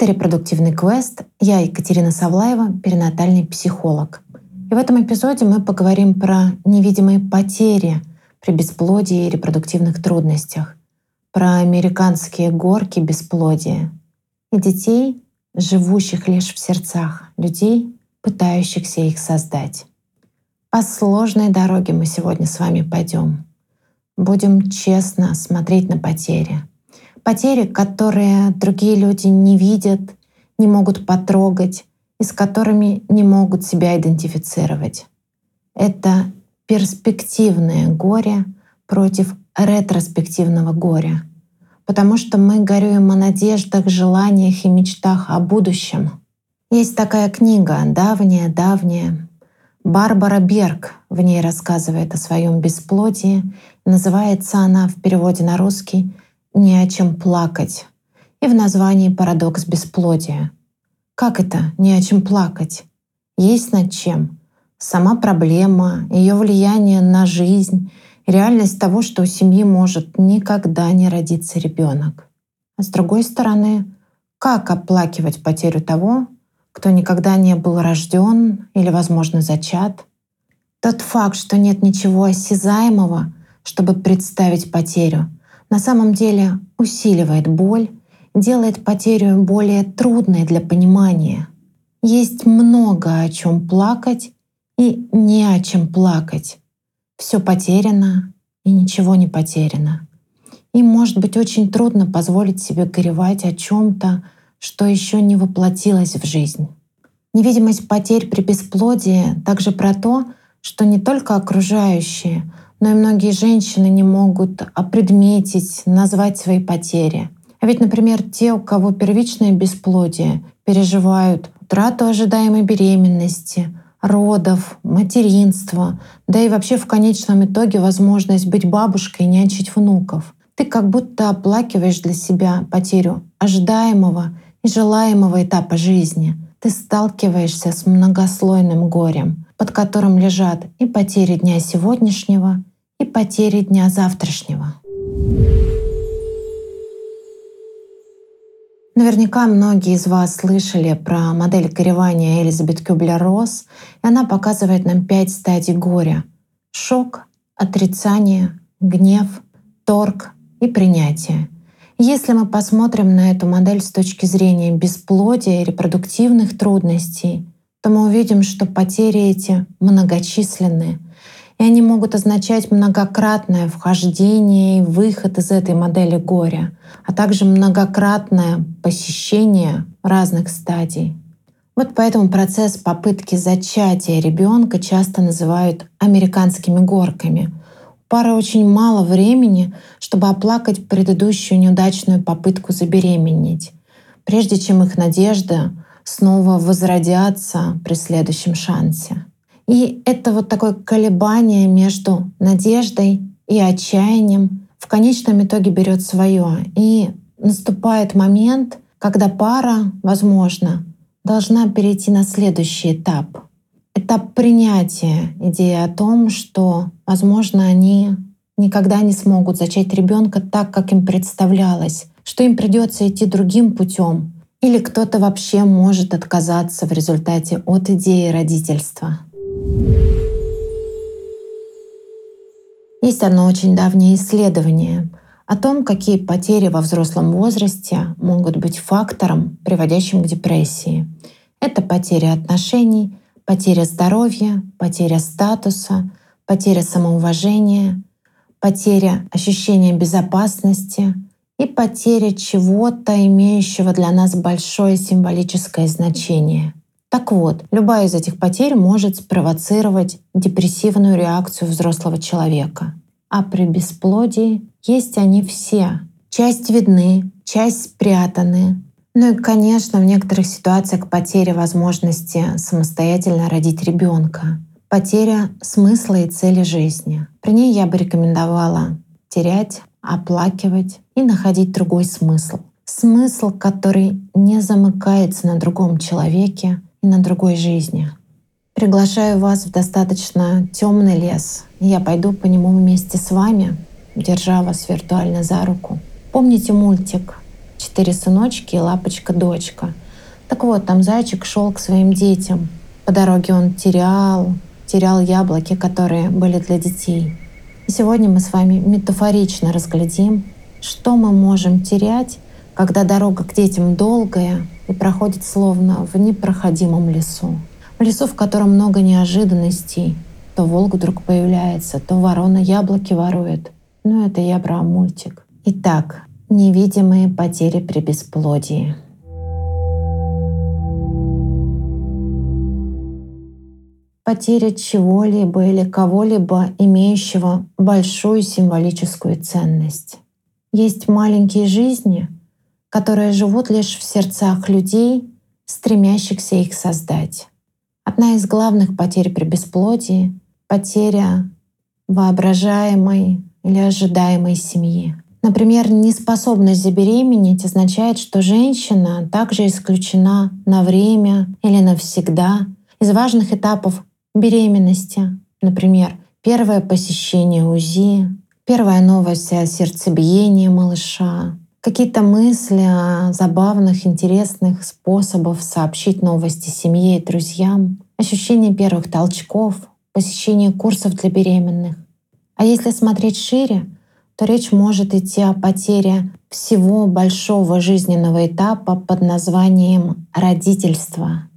Это репродуктивный квест. Я Екатерина Савлаева, перинатальный психолог. И в этом эпизоде мы поговорим про невидимые потери при бесплодии и репродуктивных трудностях, про американские горки бесплодия и детей, живущих лишь в сердцах людей, пытающихся их создать. По сложной дороге мы сегодня с вами пойдем. Будем честно смотреть на потери. Потери, которые другие люди не видят, не могут потрогать и с которыми не могут себя идентифицировать. Это перспективное горе против ретроспективного горя, потому что мы горюем о надеждах, желаниях и мечтах о будущем. Есть такая книга, давняя-давняя, Барбара Берг в ней рассказывает о своем бесплодии. Называется она в переводе на русский «Не о чем плакать». И в названии «Парадокс бесплодия». Как это «не о чем плакать»? Есть над чем. Сама проблема, ее влияние на жизнь, реальность того, что у семьи может никогда не родиться ребенок. А с другой стороны, как оплакивать потерю того, кто никогда не был рожден или, возможно, зачат. Тот факт, что нет ничего осязаемого, чтобы представить потерю, на самом деле усиливает боль, делает потерю более трудной для понимания. Есть много о чем плакать и не о чем плакать. Все потеряно и ничего не потеряно. И может быть очень трудно позволить себе горевать о чем-то, что еще не воплотилось в жизнь. Невидимость потерь при бесплодии также про то, что не только окружающие, но и многие женщины не могут опредметить, назвать свои потери. А ведь, например, те, у кого первичное бесплодие, переживают утрату ожидаемой беременности, родов, материнства, да и вообще в конечном итоге возможность быть бабушкой и нянчить внуков. Ты как будто оплакиваешь для себя потерю ожидаемого и желаемого этапа жизни. Ты сталкиваешься с многослойным горем, под которым лежат и потери дня сегодняшнего, и потери дня завтрашнего. Наверняка многие из вас слышали про модель горевания Элизабет Кюблер-Росс, и она показывает нам пять стадий горя. Шок, отрицание, гнев, торг и принятие — если мы посмотрим на эту модель с точки зрения бесплодия и репродуктивных трудностей, то мы увидим, что потери эти многочисленные, и они могут означать многократное вхождение и выход из этой модели горя, а также многократное посещение разных стадий. Вот поэтому процесс попытки зачатия ребенка часто называют американскими горками — пары очень мало времени, чтобы оплакать предыдущую неудачную попытку забеременеть, прежде чем их надежды снова возродятся при следующем шансе. И это вот такое колебание между надеждой и отчаянием в конечном итоге берет свое. И наступает момент, когда пара, возможно, должна перейти на следующий этап — этап принятия идеи о том, что, возможно, они никогда не смогут зачать ребенка так, как им представлялось, что им придется идти другим путем, или кто-то вообще может отказаться в результате от идеи родительства. Есть одно очень давнее исследование о том, какие потери во взрослом возрасте могут быть фактором, приводящим к депрессии. Это потеря отношений, потеря здоровья, потеря статуса, потеря самоуважения, потеря ощущения безопасности и потеря чего-то, имеющего для нас большое символическое значение. Так вот, любая из этих потерь может спровоцировать депрессивную реакцию взрослого человека. А при бесплодии есть они все. Часть видны, часть спрятаны, ну и, конечно, в некоторых ситуациях потеря возможности самостоятельно родить ребенка, потеря смысла и цели жизни. При ней я бы рекомендовала терять, оплакивать и находить другой смысл. Смысл, который не замыкается на другом человеке и на другой жизни. Приглашаю вас в достаточно темный лес. Я пойду по нему вместе с вами, держа вас виртуально за руку. Помните мультик четыре сыночки и лапочка-дочка. Так вот, там зайчик шел к своим детям. По дороге он терял, терял яблоки, которые были для детей. И сегодня мы с вами метафорично разглядим, что мы можем терять, когда дорога к детям долгая и проходит словно в непроходимом лесу. В лесу, в котором много неожиданностей. То волк вдруг появляется, то ворона яблоки ворует. Ну, это я про мультик. Итак, невидимые потери при бесплодии. Потеря чего-либо или кого-либо, имеющего большую символическую ценность. Есть маленькие жизни, которые живут лишь в сердцах людей, стремящихся их создать. Одна из главных потерь при бесплодии — потеря воображаемой или ожидаемой семьи. Например, неспособность забеременеть означает, что женщина также исключена на время или навсегда из важных этапов беременности. Например, первое посещение УЗИ, первая новость о сердцебиении малыша, какие-то мысли о забавных, интересных способах сообщить новости семье и друзьям, ощущение первых толчков, посещение курсов для беременных. А если смотреть шире, то речь может идти о потере всего большого жизненного этапа под названием родительство.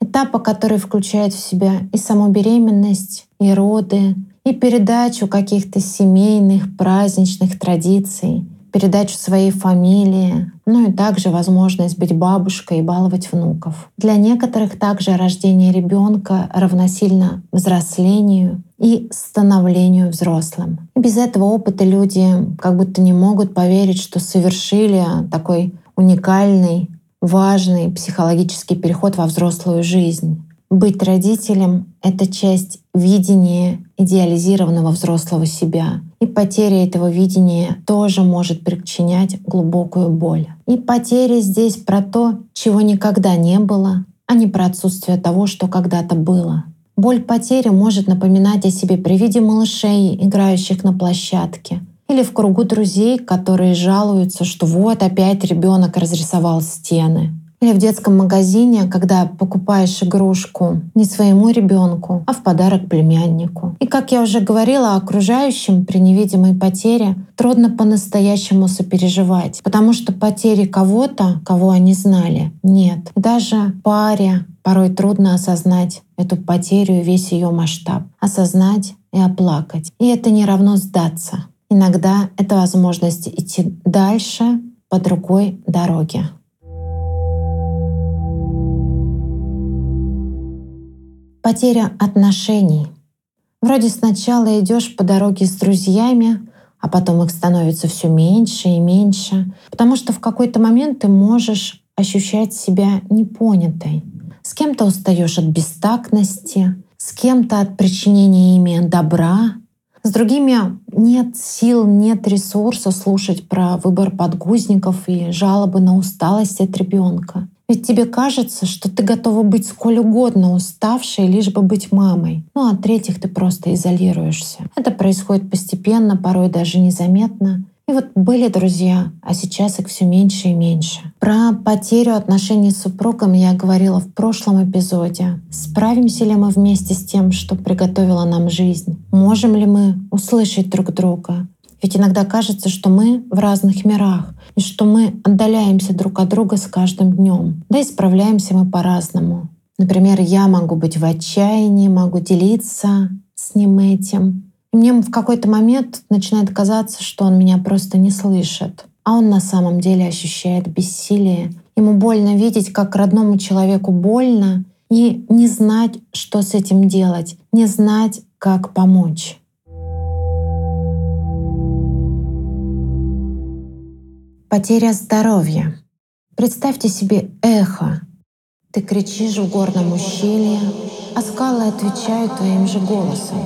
Этапа, который включает в себя и саму беременность, и роды, и передачу каких-то семейных, праздничных традиций, передачу своей фамилии, ну и также возможность быть бабушкой и баловать внуков. Для некоторых также рождение ребенка равносильно взрослению и становлению взрослым. Без этого опыта люди как будто не могут поверить, что совершили такой уникальный, важный психологический переход во взрослую жизнь. Быть родителем — это часть видения идеализированного взрослого себя. И потеря этого видения тоже может причинять глубокую боль. И потеря здесь про то, чего никогда не было, а не про отсутствие того, что когда-то было. Боль потери может напоминать о себе при виде малышей, играющих на площадке, или в кругу друзей, которые жалуются, что вот опять ребенок разрисовал стены. Или в детском магазине, когда покупаешь игрушку не своему ребенку, а в подарок племяннику. И как я уже говорила, окружающим при невидимой потере трудно по-настоящему сопереживать, потому что потери кого-то, кого они знали, нет. даже паре порой трудно осознать эту потерю и весь ее масштаб. Осознать и оплакать. И это не равно сдаться. Иногда это возможность идти дальше по другой дороге. Потеря отношений. Вроде сначала идешь по дороге с друзьями, а потом их становится все меньше и меньше, потому что в какой-то момент ты можешь ощущать себя непонятой. С кем-то устаешь от бестактности, с кем-то от причинения ими добра, с другими нет сил, нет ресурса слушать про выбор подгузников и жалобы на усталость от ребенка. Ведь тебе кажется, что ты готова быть сколь угодно уставшей, лишь бы быть мамой. Ну а третьих ты просто изолируешься. Это происходит постепенно, порой даже незаметно. И вот были друзья, а сейчас их все меньше и меньше. Про потерю отношений с супругом я говорила в прошлом эпизоде. Справимся ли мы вместе с тем, что приготовила нам жизнь? Можем ли мы услышать друг друга? Ведь иногда кажется, что мы в разных мирах, и что мы отдаляемся друг от друга с каждым днем. Да и справляемся мы по-разному. Например, я могу быть в отчаянии, могу делиться с ним этим. И мне в какой-то момент начинает казаться, что он меня просто не слышит. А он на самом деле ощущает бессилие. Ему больно видеть, как родному человеку больно, и не знать, что с этим делать, не знать, как помочь. Потеря здоровья. Представьте себе эхо. Ты кричишь в горном ущелье, а скалы отвечают твоим же голосом.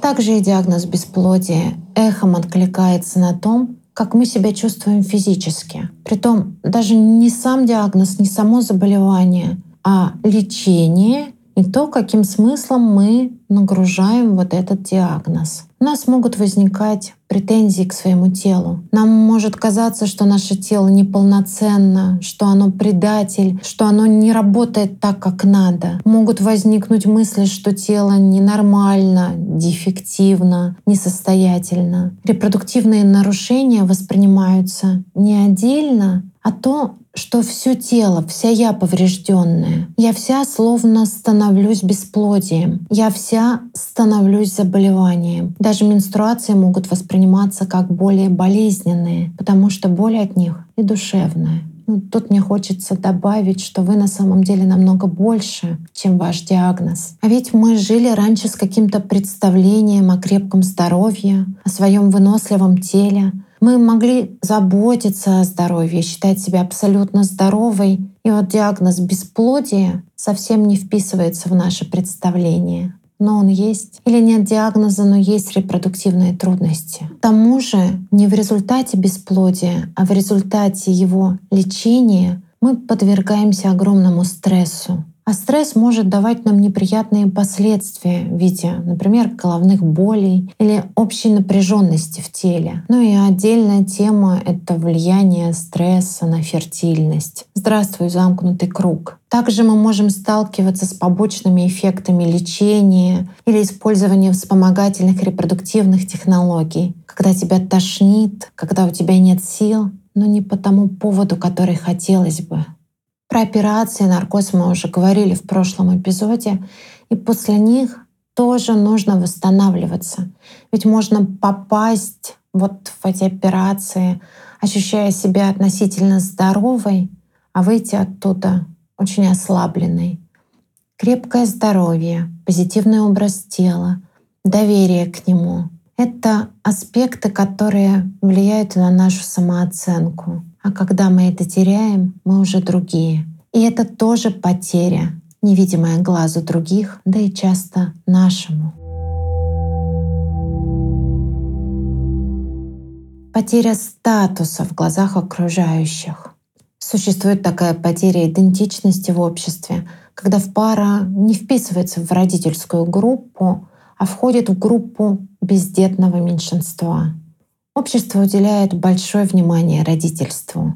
Также и диагноз бесплодия эхом откликается на том, как мы себя чувствуем физически. Притом даже не сам диагноз, не само заболевание, а лечение и то, каким смыслом мы нагружаем вот этот диагноз. У нас могут возникать претензии к своему телу. Нам может казаться, что наше тело неполноценно, что оно предатель, что оно не работает так, как надо. Могут возникнуть мысли, что тело ненормально, дефективно, несостоятельно. Репродуктивные нарушения воспринимаются не отдельно, а то, что все тело, вся я поврежденная. Я вся словно становлюсь бесплодием. Я вся становлюсь заболеванием. Даже менструации могут восприниматься как более болезненные, потому что боль от них и душевная. Ну, тут мне хочется добавить, что вы на самом деле намного больше, чем ваш диагноз. А ведь мы жили раньше с каким-то представлением о крепком здоровье, о своем выносливом теле, мы могли заботиться о здоровье, считать себя абсолютно здоровой. И вот диагноз бесплодия совсем не вписывается в наше представление. Но он есть. Или нет диагноза, но есть репродуктивные трудности. К тому же не в результате бесплодия, а в результате его лечения мы подвергаемся огромному стрессу. А стресс может давать нам неприятные последствия в виде, например, головных болей или общей напряженности в теле. Ну и отдельная тема — это влияние стресса на фертильность. Здравствуй, замкнутый круг. Также мы можем сталкиваться с побочными эффектами лечения или использования вспомогательных репродуктивных технологий, когда тебя тошнит, когда у тебя нет сил, но не по тому поводу, который хотелось бы. Про операции, наркоз мы уже говорили в прошлом эпизоде. И после них тоже нужно восстанавливаться. Ведь можно попасть вот в эти операции, ощущая себя относительно здоровой, а выйти оттуда очень ослабленной. Крепкое здоровье, позитивный образ тела, доверие к нему — это аспекты, которые влияют на нашу самооценку. А когда мы это теряем, мы уже другие. И это тоже потеря, невидимая глазу других, да и часто нашему. Потеря статуса в глазах окружающих. Существует такая потеря идентичности в обществе, когда в пара не вписывается в родительскую группу, а входит в группу бездетного меньшинства. Общество уделяет большое внимание родительству.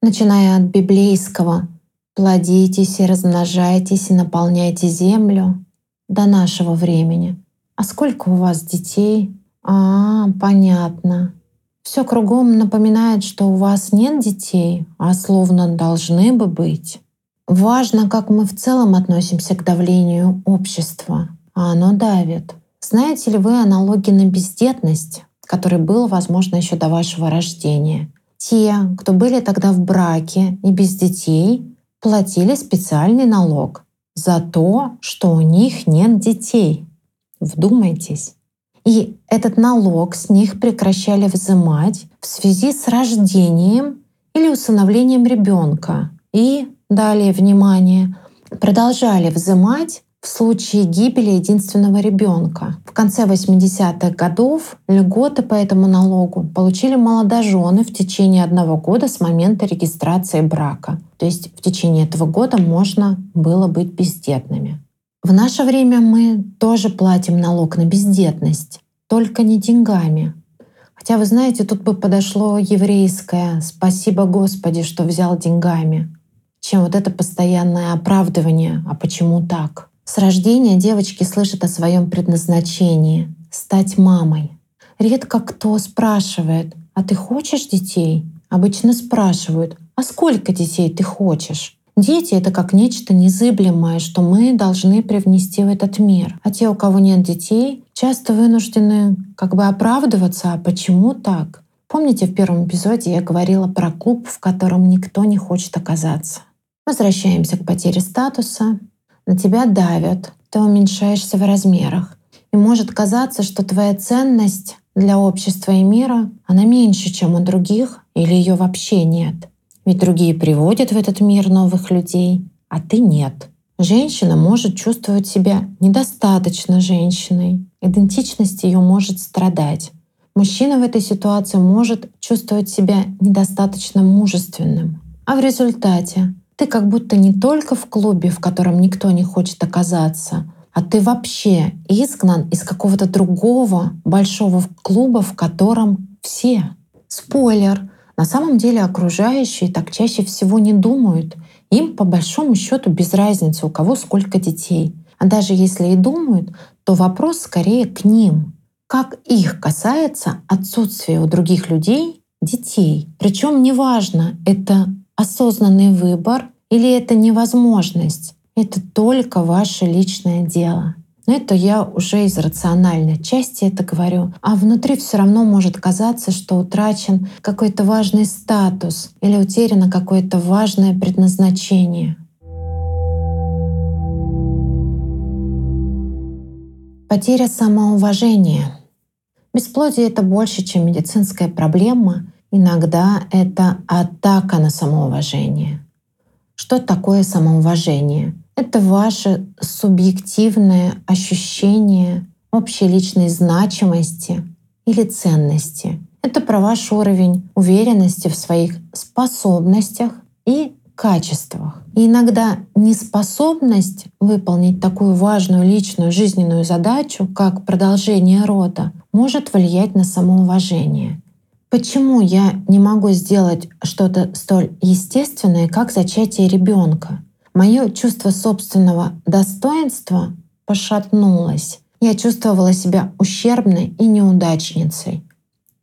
Начиная от библейского «плодитесь и размножайтесь и наполняйте землю» до нашего времени. А сколько у вас детей? А, понятно. Все кругом напоминает, что у вас нет детей, а словно должны бы быть. Важно, как мы в целом относимся к давлению общества, а оно давит. Знаете ли вы аналоги на бездетность? Который был, возможно, еще до вашего рождения. Те, кто были тогда в браке и без детей, платили специальный налог за то, что у них нет детей. Вдумайтесь. И этот налог с них прекращали взимать в связи с рождением или усыновлением ребенка. И далее, внимание, продолжали взимать в случае гибели единственного ребенка. В конце 80-х годов льготы по этому налогу получили молодожены в течение одного года с момента регистрации брака. То есть в течение этого года можно было быть бездетными. В наше время мы тоже платим налог на бездетность, только не деньгами. Хотя, вы знаете, тут бы подошло еврейское «Спасибо Господи, что взял деньгами», чем вот это постоянное оправдывание «А почему так?». С рождения девочки слышат о своем предназначении — стать мамой. Редко кто спрашивает, а ты хочешь детей? Обычно спрашивают, а сколько детей ты хочешь? Дети — это как нечто незыблемое, что мы должны привнести в этот мир. А те, у кого нет детей, часто вынуждены как бы оправдываться, а почему так? Помните, в первом эпизоде я говорила про клуб, в котором никто не хочет оказаться. Возвращаемся к потере статуса на тебя давят, ты уменьшаешься в размерах. И может казаться, что твоя ценность для общества и мира, она меньше, чем у других, или ее вообще нет. Ведь другие приводят в этот мир новых людей, а ты нет. Женщина может чувствовать себя недостаточно женщиной. Идентичность ее может страдать. Мужчина в этой ситуации может чувствовать себя недостаточно мужественным. А в результате Ты как будто не только в клубе, в котором никто не хочет оказаться, а ты вообще изгнан из какого-то другого большого клуба, в котором все. Спойлер. На самом деле окружающие так чаще всего не думают. Им по большому счету без разницы, у кого сколько детей. А даже если и думают, то вопрос скорее к ним. Как их касается отсутствия у других людей детей. Причем неважно, это осознанный выбор или это невозможность. Это только ваше личное дело. Но это я уже из рациональной части это говорю. А внутри все равно может казаться, что утрачен какой-то важный статус или утеряно какое-то важное предназначение. Потеря самоуважения. Бесплодие — это больше, чем медицинская проблема. Иногда это атака на самоуважение. Что такое самоуважение? Это ваше субъективное ощущение общей личной значимости или ценности. Это про ваш уровень уверенности в своих способностях и качествах. И иногда неспособность выполнить такую важную личную жизненную задачу, как продолжение рода, может влиять на самоуважение. Почему я не могу сделать что-то столь естественное, как зачатие ребенка? Мое чувство собственного достоинства пошатнулось. Я чувствовала себя ущербной и неудачницей.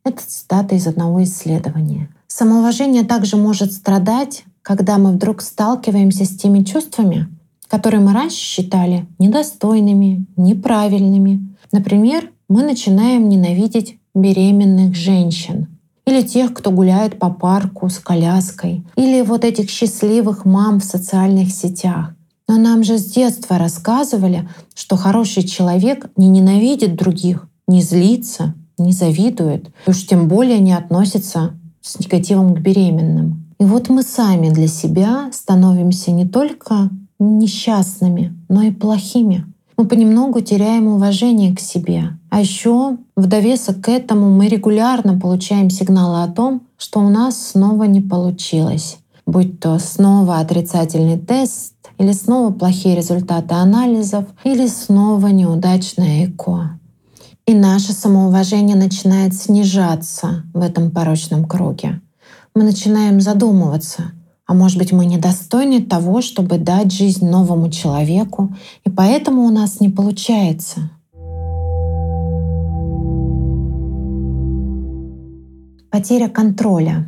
Это цитата из одного исследования. Самоуважение также может страдать, когда мы вдруг сталкиваемся с теми чувствами, которые мы раньше считали недостойными, неправильными. Например, мы начинаем ненавидеть беременных женщин или тех, кто гуляет по парку с коляской, или вот этих счастливых мам в социальных сетях. Но нам же с детства рассказывали, что хороший человек не ненавидит других, не злится, не завидует, и уж тем более не относится с негативом к беременным. И вот мы сами для себя становимся не только несчастными, но и плохими мы понемногу теряем уважение к себе. А еще в довесок к этому мы регулярно получаем сигналы о том, что у нас снова не получилось. Будь то снова отрицательный тест, или снова плохие результаты анализов, или снова неудачное ЭКО. И наше самоуважение начинает снижаться в этом порочном круге. Мы начинаем задумываться, а может быть, мы недостойны того, чтобы дать жизнь новому человеку, и поэтому у нас не получается. Потеря контроля.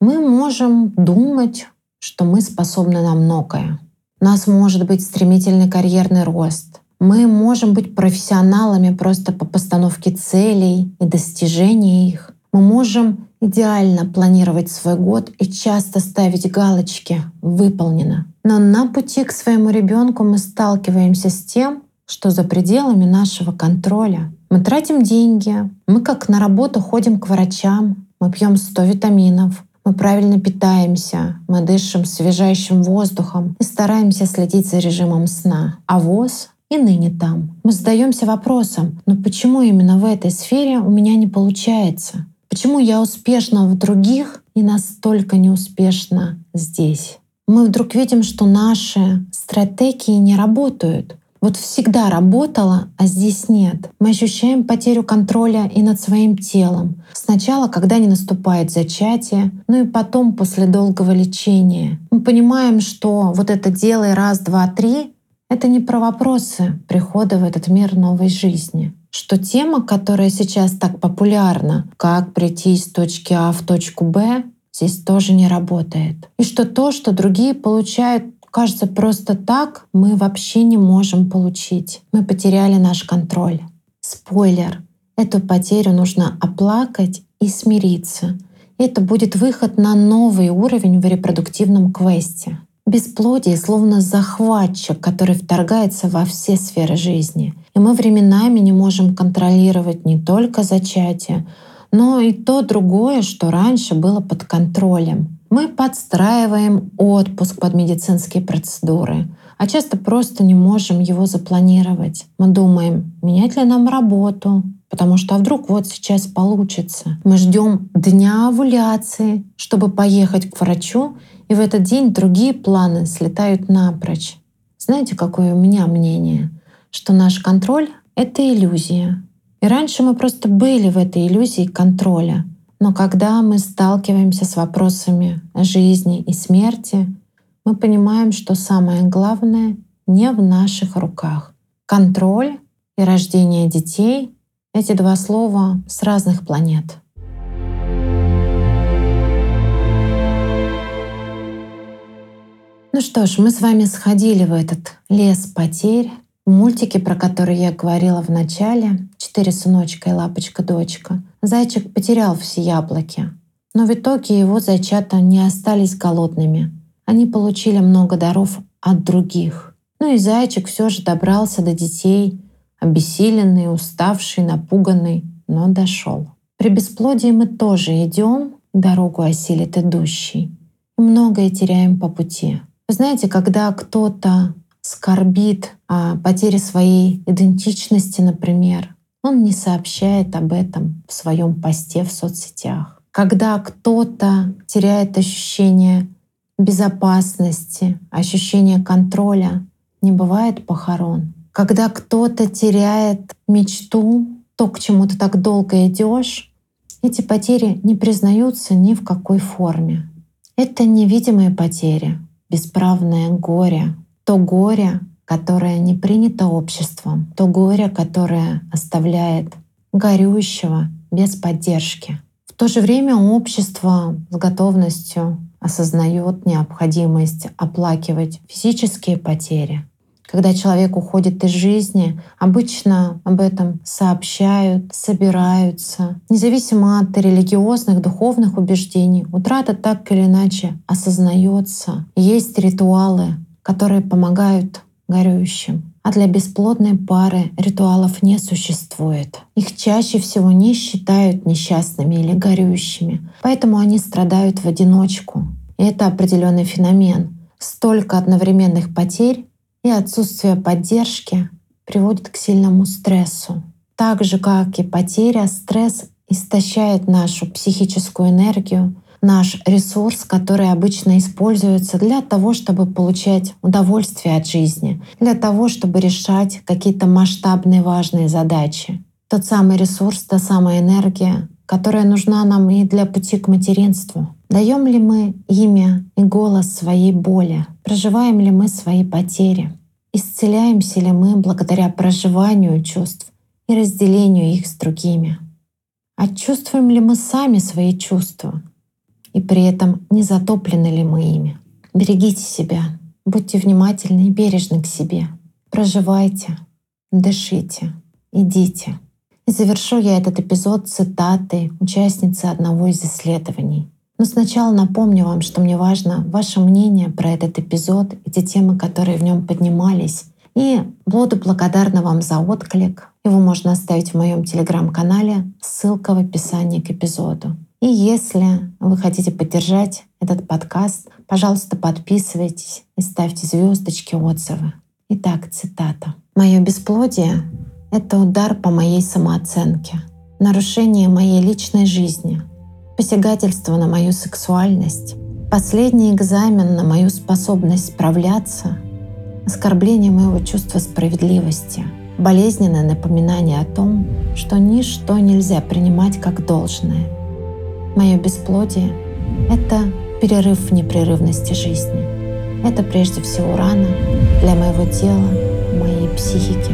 Мы можем думать, что мы способны на многое. У нас может быть стремительный карьерный рост. Мы можем быть профессионалами просто по постановке целей и достижении их. Мы можем идеально планировать свой год и часто ставить галочки «выполнено». Но на пути к своему ребенку мы сталкиваемся с тем, что за пределами нашего контроля. Мы тратим деньги, мы как на работу ходим к врачам, мы пьем 100 витаминов, мы правильно питаемся, мы дышим свежайшим воздухом и стараемся следить за режимом сна. А ВОЗ и ныне там. Мы задаемся вопросом, но «Ну почему именно в этой сфере у меня не получается? Почему я успешна в других и настолько неуспешна здесь? Мы вдруг видим, что наши стратегии не работают. Вот всегда работала, а здесь нет. Мы ощущаем потерю контроля и над своим телом. Сначала, когда не наступает зачатие, ну и потом после долгого лечения. Мы понимаем, что вот это «делай раз, два, три» — это не про вопросы прихода в этот мир новой жизни что тема, которая сейчас так популярна, как прийти из точки А в точку Б, здесь тоже не работает. И что то, что другие получают, кажется, просто так, мы вообще не можем получить. Мы потеряли наш контроль. Спойлер. Эту потерю нужно оплакать и смириться. Это будет выход на новый уровень в репродуктивном квесте. Бесплодие словно захватчик, который вторгается во все сферы жизни. И мы временами не можем контролировать не только зачатие, но и то другое, что раньше было под контролем. Мы подстраиваем отпуск под медицинские процедуры, а часто просто не можем его запланировать. Мы думаем, менять ли нам работу, Потому что а вдруг вот сейчас получится. Мы ждем дня овуляции, чтобы поехать к врачу, и в этот день другие планы слетают напрочь. Знаете, какое у меня мнение? Что наш контроль — это иллюзия. И раньше мы просто были в этой иллюзии контроля. Но когда мы сталкиваемся с вопросами жизни и смерти, мы понимаем, что самое главное не в наших руках. Контроль и рождение детей — эти два слова с разных планет. Ну что ж, мы с вами сходили в этот лес потерь. В мультике, про который я говорила в начале, «Четыре сыночка и лапочка-дочка», зайчик потерял все яблоки. Но в итоге его зайчата не остались голодными. Они получили много даров от других. Ну и зайчик все же добрался до детей, обессиленный, уставший, напуганный, но дошел. При бесплодии мы тоже идем, дорогу осилит идущий. Многое теряем по пути. Знаете, когда кто-то скорбит о потере своей идентичности, например, он не сообщает об этом в своем посте в соцсетях. Когда кто-то теряет ощущение безопасности, ощущение контроля, не бывает похорон. Когда кто-то теряет мечту, то, к чему ты так долго идешь, эти потери не признаются ни в какой форме. Это невидимые потери, бесправное горе, то горе, которое не принято обществом, то горе, которое оставляет горюющего без поддержки. В то же время общество с готовностью осознает необходимость оплакивать физические потери. Когда человек уходит из жизни, обычно об этом сообщают, собираются. Независимо от религиозных, духовных убеждений, утрата так или иначе осознается. Есть ритуалы, которые помогают горюющим. А для бесплодной пары ритуалов не существует. Их чаще всего не считают несчастными или горюющими, поэтому они страдают в одиночку. И это определенный феномен. Столько одновременных потерь и отсутствие поддержки приводит к сильному стрессу. Так же, как и потеря, стресс истощает нашу психическую энергию, наш ресурс, который обычно используется для того, чтобы получать удовольствие от жизни, для того, чтобы решать какие-то масштабные важные задачи. Тот самый ресурс, та самая энергия, которая нужна нам и для пути к материнству. Даем ли мы имя и голос своей боли? Проживаем ли мы свои потери? Исцеляемся ли мы благодаря проживанию чувств и разделению их с другими? Отчувствуем ли мы сами свои чувства? и при этом не затоплены ли мы ими. Берегите себя, будьте внимательны и бережны к себе. Проживайте, дышите, идите. И завершу я этот эпизод цитатой участницы одного из исследований. Но сначала напомню вам, что мне важно ваше мнение про этот эпизод и те темы, которые в нем поднимались. И буду благодарна вам за отклик. Его можно оставить в моем телеграм-канале, ссылка в описании к эпизоду. И если вы хотите поддержать этот подкаст, пожалуйста, подписывайтесь и ставьте звездочки, отзывы. Итак, цитата. «Мое бесплодие — это удар по моей самооценке, нарушение моей личной жизни, посягательство на мою сексуальность, последний экзамен на мою способность справляться, оскорбление моего чувства справедливости, болезненное напоминание о том, что ничто нельзя принимать как должное — Мое бесплодие — это перерыв в непрерывности жизни. Это прежде всего рана для моего тела, моей психики